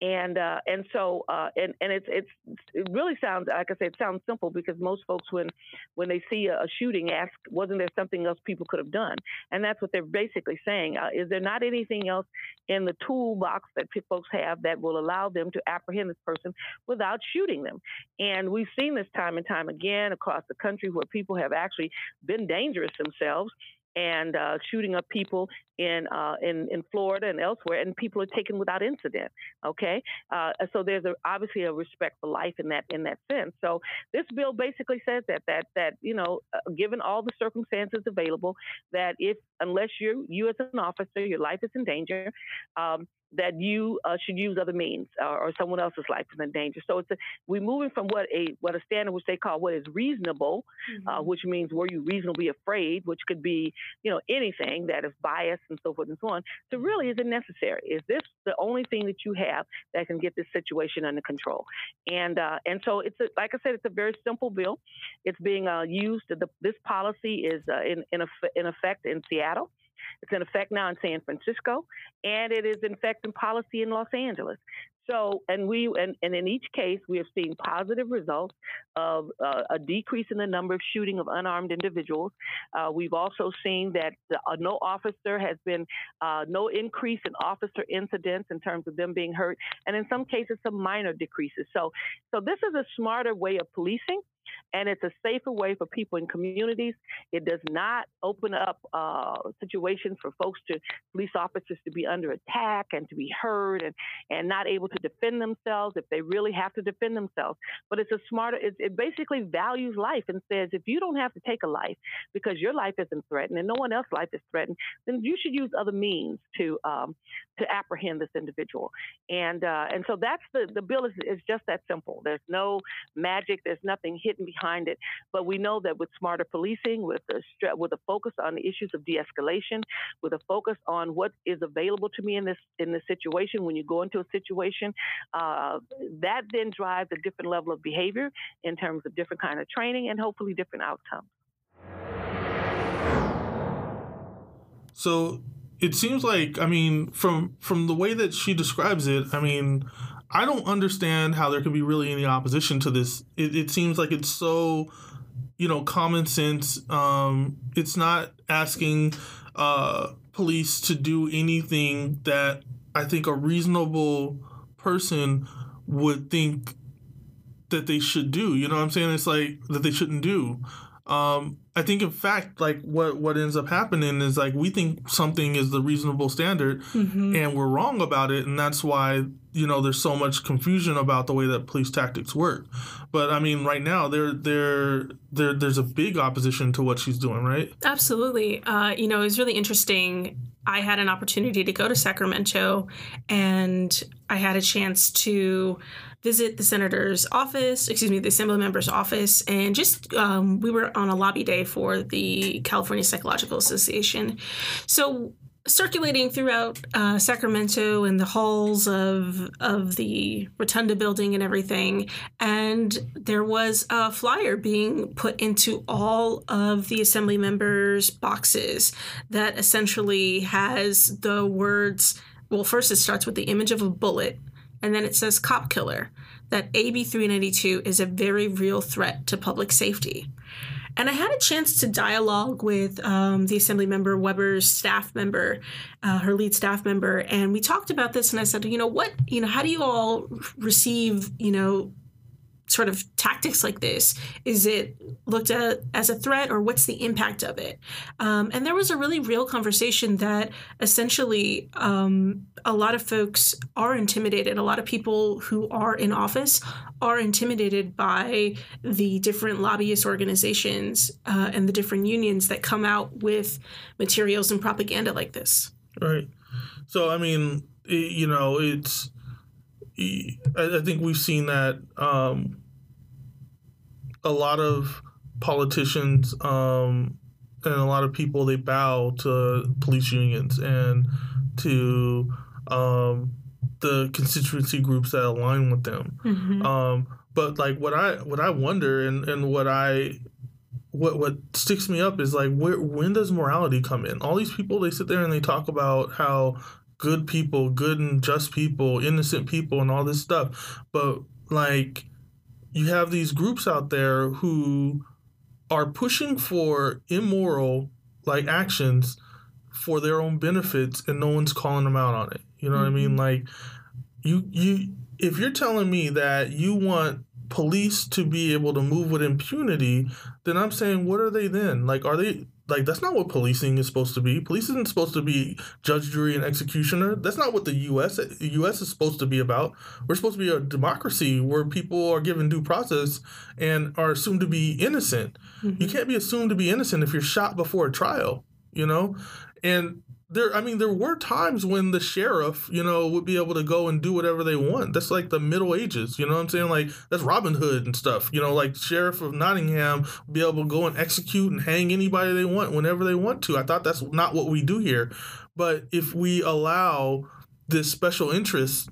And uh, and so uh, and and it's it's it really sounds like I say it sounds simple because most folks when when they see a, shooting ask wasn't there something else people could have done and that's what they're basically saying uh, is there not anything else in the toolbox that folks have that will allow them to apprehend this person without shooting them and we've seen this time and time again across the country where people have actually been dangerous themselves and uh, shooting up people in, uh, in in Florida and elsewhere, and people are taken without incident. Okay, uh, so there's a, obviously a respect for life in that in that sense. So this bill basically says that that that you know, uh, given all the circumstances available, that if unless you you as an officer, your life is in danger, um, that you uh, should use other means uh, or someone else's life is in danger. So it's a, we're moving from what a what a standard which they call what is reasonable, uh, which means were you reasonably afraid, which could be you know anything that is bias, and so forth and so on. So really, is it necessary? Is this the only thing that you have that can get this situation under control? And uh, and so it's a, like I said, it's a very simple bill. It's being uh, used. The, this policy is uh, in in, in effect in Seattle. It's in effect now in San Francisco, and it is in effect in policy in Los Angeles. So, and we, and, and in each case, we have seen positive results of uh, a decrease in the number of shooting of unarmed individuals. Uh, we've also seen that uh, no officer has been, uh, no increase in officer incidents in terms of them being hurt, and in some cases, some minor decreases. So, so this is a smarter way of policing and it's a safer way for people in communities. It does not open up uh, situations for folks to police officers to be under attack and to be hurt and and not able to defend themselves if they really have to defend themselves. But it's a smarter. It, it basically values life and says if you don't have to take a life because your life isn't threatened and no one else's life is threatened, then you should use other means to um, to apprehend this individual. And uh, and so that's the the bill is, is just that simple. There's no magic. There's nothing hidden behind it. But we know that with smarter policing, with a with a focus on the issues of de-escalation, with a focus on what is available to me in this in this situation, when you go into a situation, uh, that then drives a different level of behavior in terms of different kind of training and hopefully different outcomes. So it seems like I mean from from the way that she describes it, I mean I don't understand how there could be really any opposition to this. It, it seems like it's so, you know, common sense. Um, it's not asking uh, police to do anything that I think a reasonable person would think that they should do. You know what I'm saying? It's like that they shouldn't do. Um, I think, in fact, like what what ends up happening is like we think something is the reasonable standard, mm-hmm. and we're wrong about it, and that's why you know there's so much confusion about the way that police tactics work. But I mean, right now there there there there's a big opposition to what she's doing, right? Absolutely. Uh, you know, it's really interesting. I had an opportunity to go to Sacramento, and I had a chance to visit the senator's office, excuse me, the assembly member's office, and just um, we were on a lobby day for the California Psychological Association. So circulating throughout uh, Sacramento and the halls of of the Rotunda building and everything, and there was a flyer being put into all of the assembly members' boxes that essentially has the words. Well, first it starts with the image of a bullet, and then it says "cop killer." That AB 392 is a very real threat to public safety. And I had a chance to dialogue with um, the assembly member Weber's staff member, uh, her lead staff member, and we talked about this. And I said, you know, what, you know, how do you all receive, you know, sort of tactics like this? Is it looked at as a threat or what's the impact of it? Um, and there was a really real conversation that essentially um, a lot of folks are intimidated. A lot of people who are in office are intimidated by the different lobbyist organizations uh, and the different unions that come out with materials and propaganda like this. Right. So, I mean, you know, it's I, think we've seen that um, a lot of politicians um, and a lot of people they bow to police unions and to um, the constituency groups that align with them. Mm-hmm. Um, but like what I what I wonder and, and what I what what sticks me up is like where when does morality come in? All these people they sit there and they talk about how good people, good and just people, innocent people, and all this stuff. But like, you have these groups out there who are pushing for immoral like actions for their own benefits, and no one's calling them out on it. You know mm-hmm. what I mean? Mm-hmm. Like, you you if you're telling me that you want police to be able to move with impunity, then I'm saying, what are they then? Like, are they like that's not what policing is supposed to be. Police isn't supposed to be judge, jury, and executioner. That's not what the U.S. The U.S. is supposed to be about. We're supposed to be a democracy where people are given due process and are assumed to be innocent. Mm-hmm. You can't be assumed to be innocent if you're shot before a trial. You know, and there i mean there were times when the sheriff you know would be able to go and do whatever they want. That's like the middle ages you know what i'm saying? Like that's robin hood and stuff you know? Like sheriff of nottingham would be able to go and execute and hang anybody they want whenever they want to. I thought that's not what we do here. But if we allow this special interest,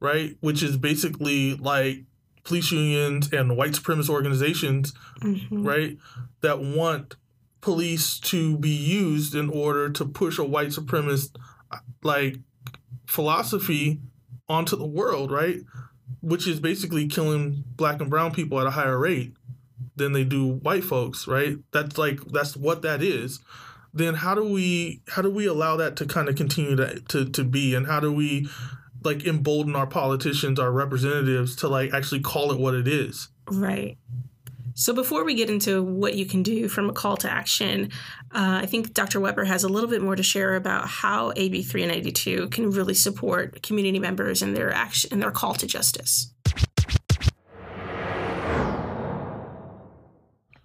right, which is basically like police unions and white supremacist organizations, Mhm. right, that want police to be used in order to push a white supremacist like philosophy onto the world, right? Which is basically killing black and brown people at a higher rate than they do white folks, right? That's like that's what that is. Then how do we how do we allow that to kind of continue to to, to be and how do we like embolden our politicians, our representatives to like actually call it what it is? Right. So before we get into what you can do from a call to action, uh, I think Dr. Weber has a little bit more to share about how AB 392 can really support community members in their action in their call to justice.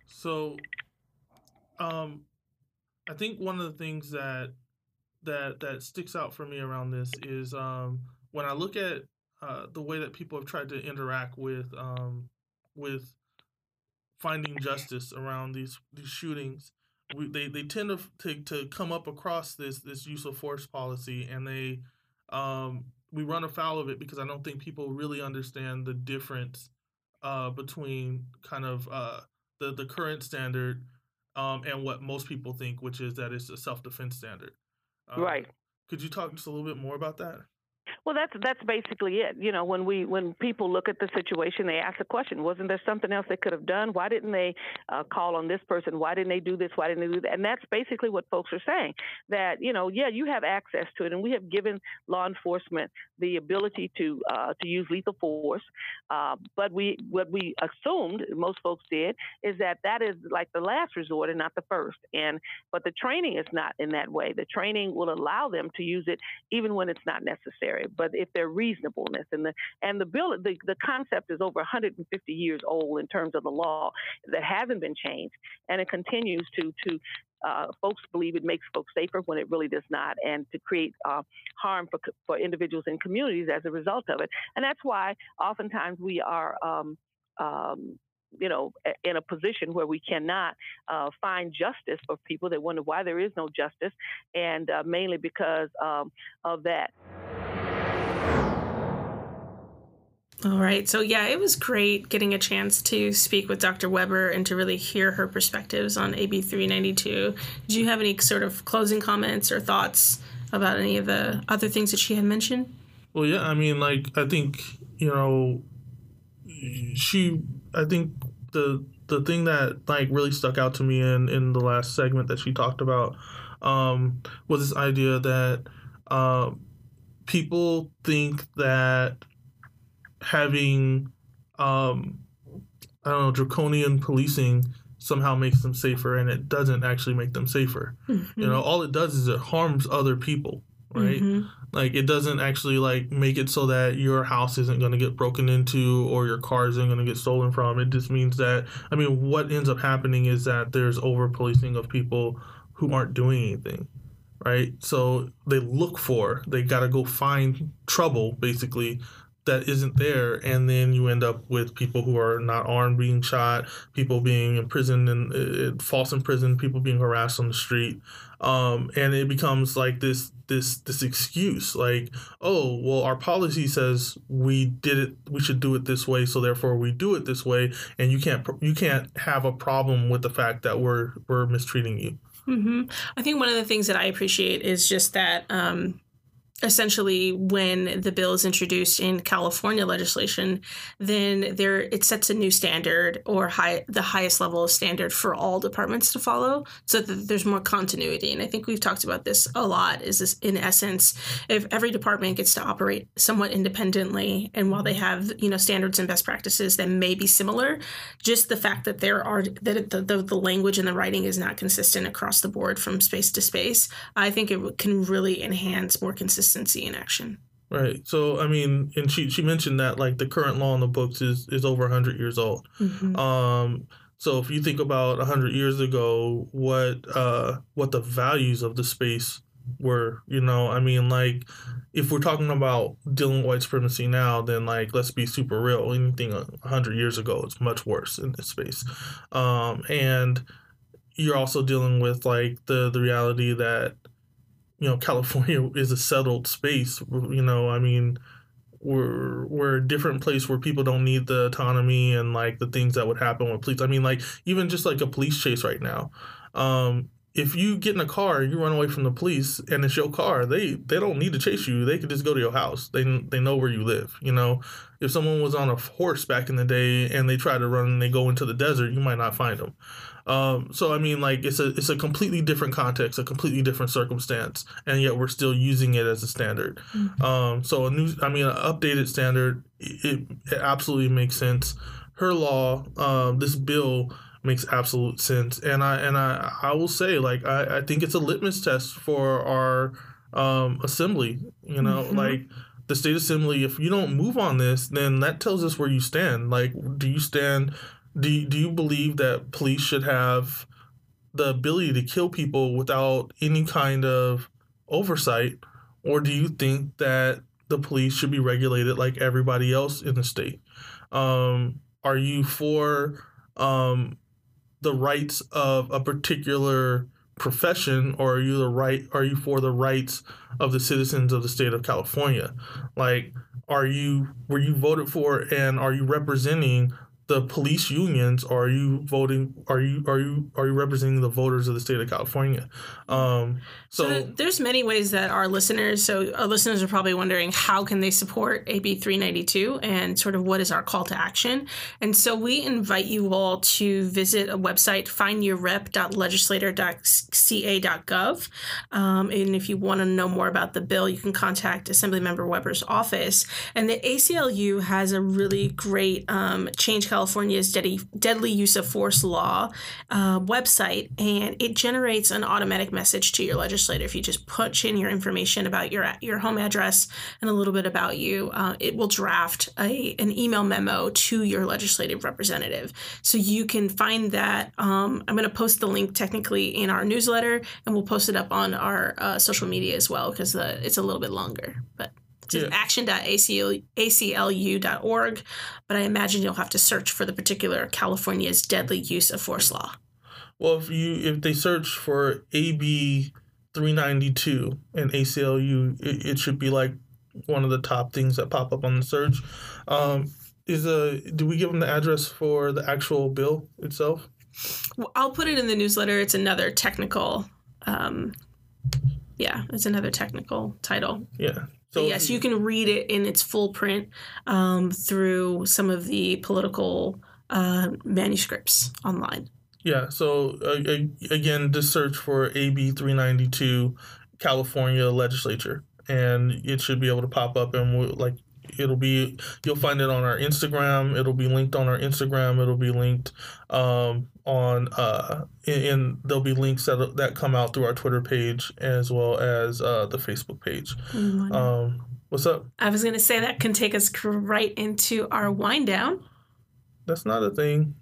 So, um, I think one of the things that that that sticks out for me around this is um, when I look at uh, the way that people have tried to interact with um, with finding justice around these these shootings. We, they they tend to, to to come up across this this use of force policy, and they um, we run afoul of it because I don't think people really understand the difference uh, between kind of uh, the the current standard um, and what most people think, which is that it's a self defense standard. Uh, Right. Could you talk just a little bit more about that? Well, that's that's basically it. You know, when we when people look at the situation, they ask the question: Wasn't there something else they could have done? Why didn't they uh, call on this person? Why didn't they do this? Why didn't they do that? And that's basically what folks are saying. That you know, yeah, you have access to it, and we have given law enforcement the ability to uh, to use lethal force. Uh, but we what we assumed most folks did is that that is like the last resort and not the first. And but the training is not in that way. The training will allow them to use it even when it's not necessary. But if they're reasonableness and the and the bill the, the concept is over 150 years old in terms of the law that hasn't been changed and it continues to to uh, folks believe it makes folks safer when it really does not, and to create uh, harm for for individuals and communities as a result of it. And that's why oftentimes we are. Um, um, you know, in a position where we cannot uh, find justice for people. They wonder why there is no justice, and uh, mainly because um, of that. All right. So, yeah, it was great getting a chance to speak with Dr. Weber and to really hear her perspectives on AB 392. Do you have any sort of closing comments or thoughts about any of the other things that she had mentioned? Well, yeah, I mean, like, I think, you know, she, I think the, the thing that like really stuck out to me in, in the last segment that she talked about um, was this idea that uh, people think that having um, I don't know draconian policing somehow makes them safer, and it doesn't actually make them safer. Mm-hmm. You know, all it does is it harms other people, right? Mhm. Like it doesn't actually like make it so that your house isn't going to get broken into or your car isn't going to get stolen from. It just means that I mean, what ends up happening is that there's over policing of people who aren't doing anything, right? So they look for, they got to go find trouble basically that isn't there and then you end up with people who are not armed being shot people being imprisoned and uh, false imprisoned people being harassed on the street. Um, and it becomes like this this this excuse like oh well our policy says we did it we should do it this way so therefore we do it this way and you can't you can't have a problem with the fact that we're we're mistreating you. Hmm I think one of the things that I appreciate is just that um, essentially when the bill is introduced in California legislation, then there it sets a new standard or high the highest level of standard for all departments to follow, so that there's more continuity. And I think we've talked about this a lot. Is this in essence, if every department gets to operate somewhat independently, and while they have you know standards and best practices that may be similar, just the fact that there are that the, the, the language and the writing is not consistent across the board from space to space, I think it can really enhance more consistency in action. right so i mean and she she mentioned that like the current law in the books is is over 100 years old Mhm. Um, so if you think about hundred years ago, what uh, what the values of the space were, you know, I mean, like if we're talking about dealing with white supremacy now, then like let's be super real. Anything hundred years ago is much worse in this space, um, and you're also dealing with like the the reality that you know California is a settled space. You know, I mean, we're we're a different place where people don't need the autonomy and like the things that would happen with police. I mean, like even just like a police chase right now. Um, if you get in a car you run away from the police and it's your car, they they don't need to chase you. They could just go to your house. They they know where you live. You know, if someone was on a horse back in the day and they try to run and they go into the desert, you might not find them. Um, so I mean, like it's a it's a completely different context, a completely different circumstance, and yet we're still using it as a standard. Mm-hmm. Um, so a new, I mean, an updated standard, it, it absolutely makes sense. Her law, uh, this bill makes absolute sense, and I and I I will say like I, I think it's a litmus test for our um, assembly. You know, mm-hmm. like the state assembly if you don't move on this then that tells us where you stand like do you stand do do you believe that police should have the ability to kill people without any kind of oversight? Or do you think that the police should be regulated like everybody else in the state? Um, are you for um, the rights of a particular profession or are you the right are you for the rights of the citizens of the state of california? Like are you were you voted for and are you representing the police unions or are you voting are you are you are you representing the voters of the state of california? Um, so, so, there's many ways that our listeners so our listeners are probably wondering how can they support ab 392 and sort of what is our call to action? And so we invite you all to visit a website findyourrep.legislature.ca.gov um, and if you want to know more about the bill you can contact assemblymember weber's office. And the aclu has a really great um, change California's deadly, deadly use of force law uh, website, and it generates an automatic message to your legislator. If you just punch in your information about your your home address and a little bit about you, uh, it will draft a, an email memo to your legislative representative. So you can find that. Um, I'm going to post the link technically in our newsletter, and we'll post it up on our uh, social media as well because it's a little bit longer, but. It's yeah. action.aclu.org, but I imagine you'll have to search for the particular California's deadly use of force law. Well, if you if they search for AB 392 and ACLU, it, it should be like one of the top things that pop up on the search. Um, is a do we give them the address for the actual bill itself? Well, I'll put it in the newsletter. It's another technical. Um, yeah, it's another technical title. Yeah. So yes, you can read it in its full print um, through some of the political uh, manuscripts online. Yeah. So uh, again, just search for AB three ninety two, California Legislature, and it should be able to pop up, and we'll, like it'll be you'll find it on our Instagram. It'll be linked on our Instagram. It'll be linked um, on uh, and there'll be links that that come out through our Twitter page as well as uh, the Facebook page. Mm-hmm. Um, what's up? I was gonna say that can take us right into our wind down. That's not a thing.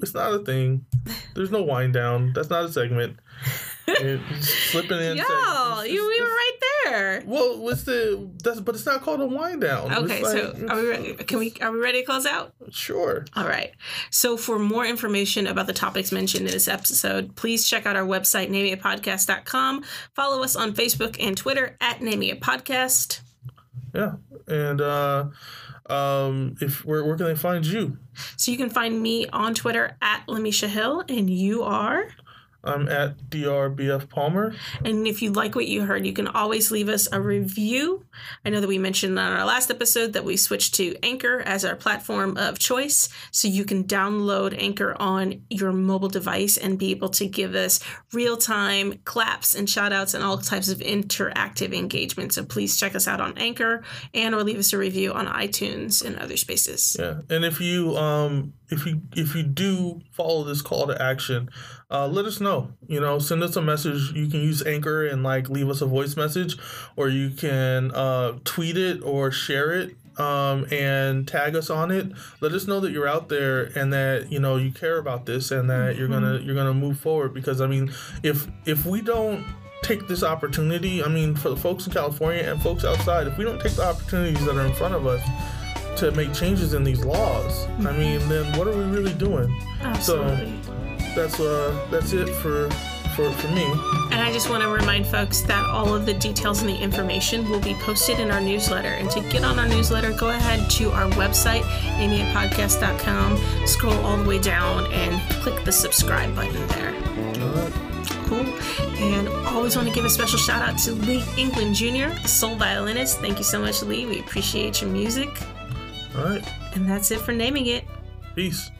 It's not a thing. There's no wind down. That's not a segment. slipping in. Yo, you we were right Well, what's the that's but it's not called a wind down. Okay, like, so are we ready? Can we are we ready to close out? Sure. All right. So for more information about the topics mentioned in this episode, please check out our website, nameitpodcast.com. Follow us on Facebook and Twitter at Podcast. Yeah. And uh um, if where, where can they find you? So you can find me on Twitter at Lamisha Hill, and you are. I'm at DRBF Palmer. And if you like what you heard, you can always leave us a review. I know that we mentioned on our last episode that we switched to Anchor as our platform of choice. So you can download Anchor on your mobile device and be able to give us real time claps and shout outs and all types of interactive engagement. So please check us out on Anchor and or leave us a review on iTunes and other spaces. Yeah. And if you um if you if you do follow this call to action, uh, let us know. You know, send us a message. You can use Anchor and like leave us a voice message, or you can uh, tweet it or share it um, and tag us on it. Let us know that you're out there and that you know you care about this and that mm-hmm. you're gonna you're gonna move forward. Because I mean, if if we don't take this opportunity, I mean, for the folks in California and folks outside, if we don't take the opportunities that are in front of us to make changes in these laws, mm-hmm. I mean, then what are we really doing? Absolutely. So that's uh that's it for for for me. And I just want to remind folks that all of the details and the information will be posted in our newsletter. And to get on our newsletter, go ahead to our website, nameitpodcast.com, scroll all the way down, and click the subscribe button there. Right. Cool. And always want to give a special shout out to Lee England Jr., the soul violinist. Thank you so much, Lee. We appreciate your music. All right. And that's it for naming it. Peace.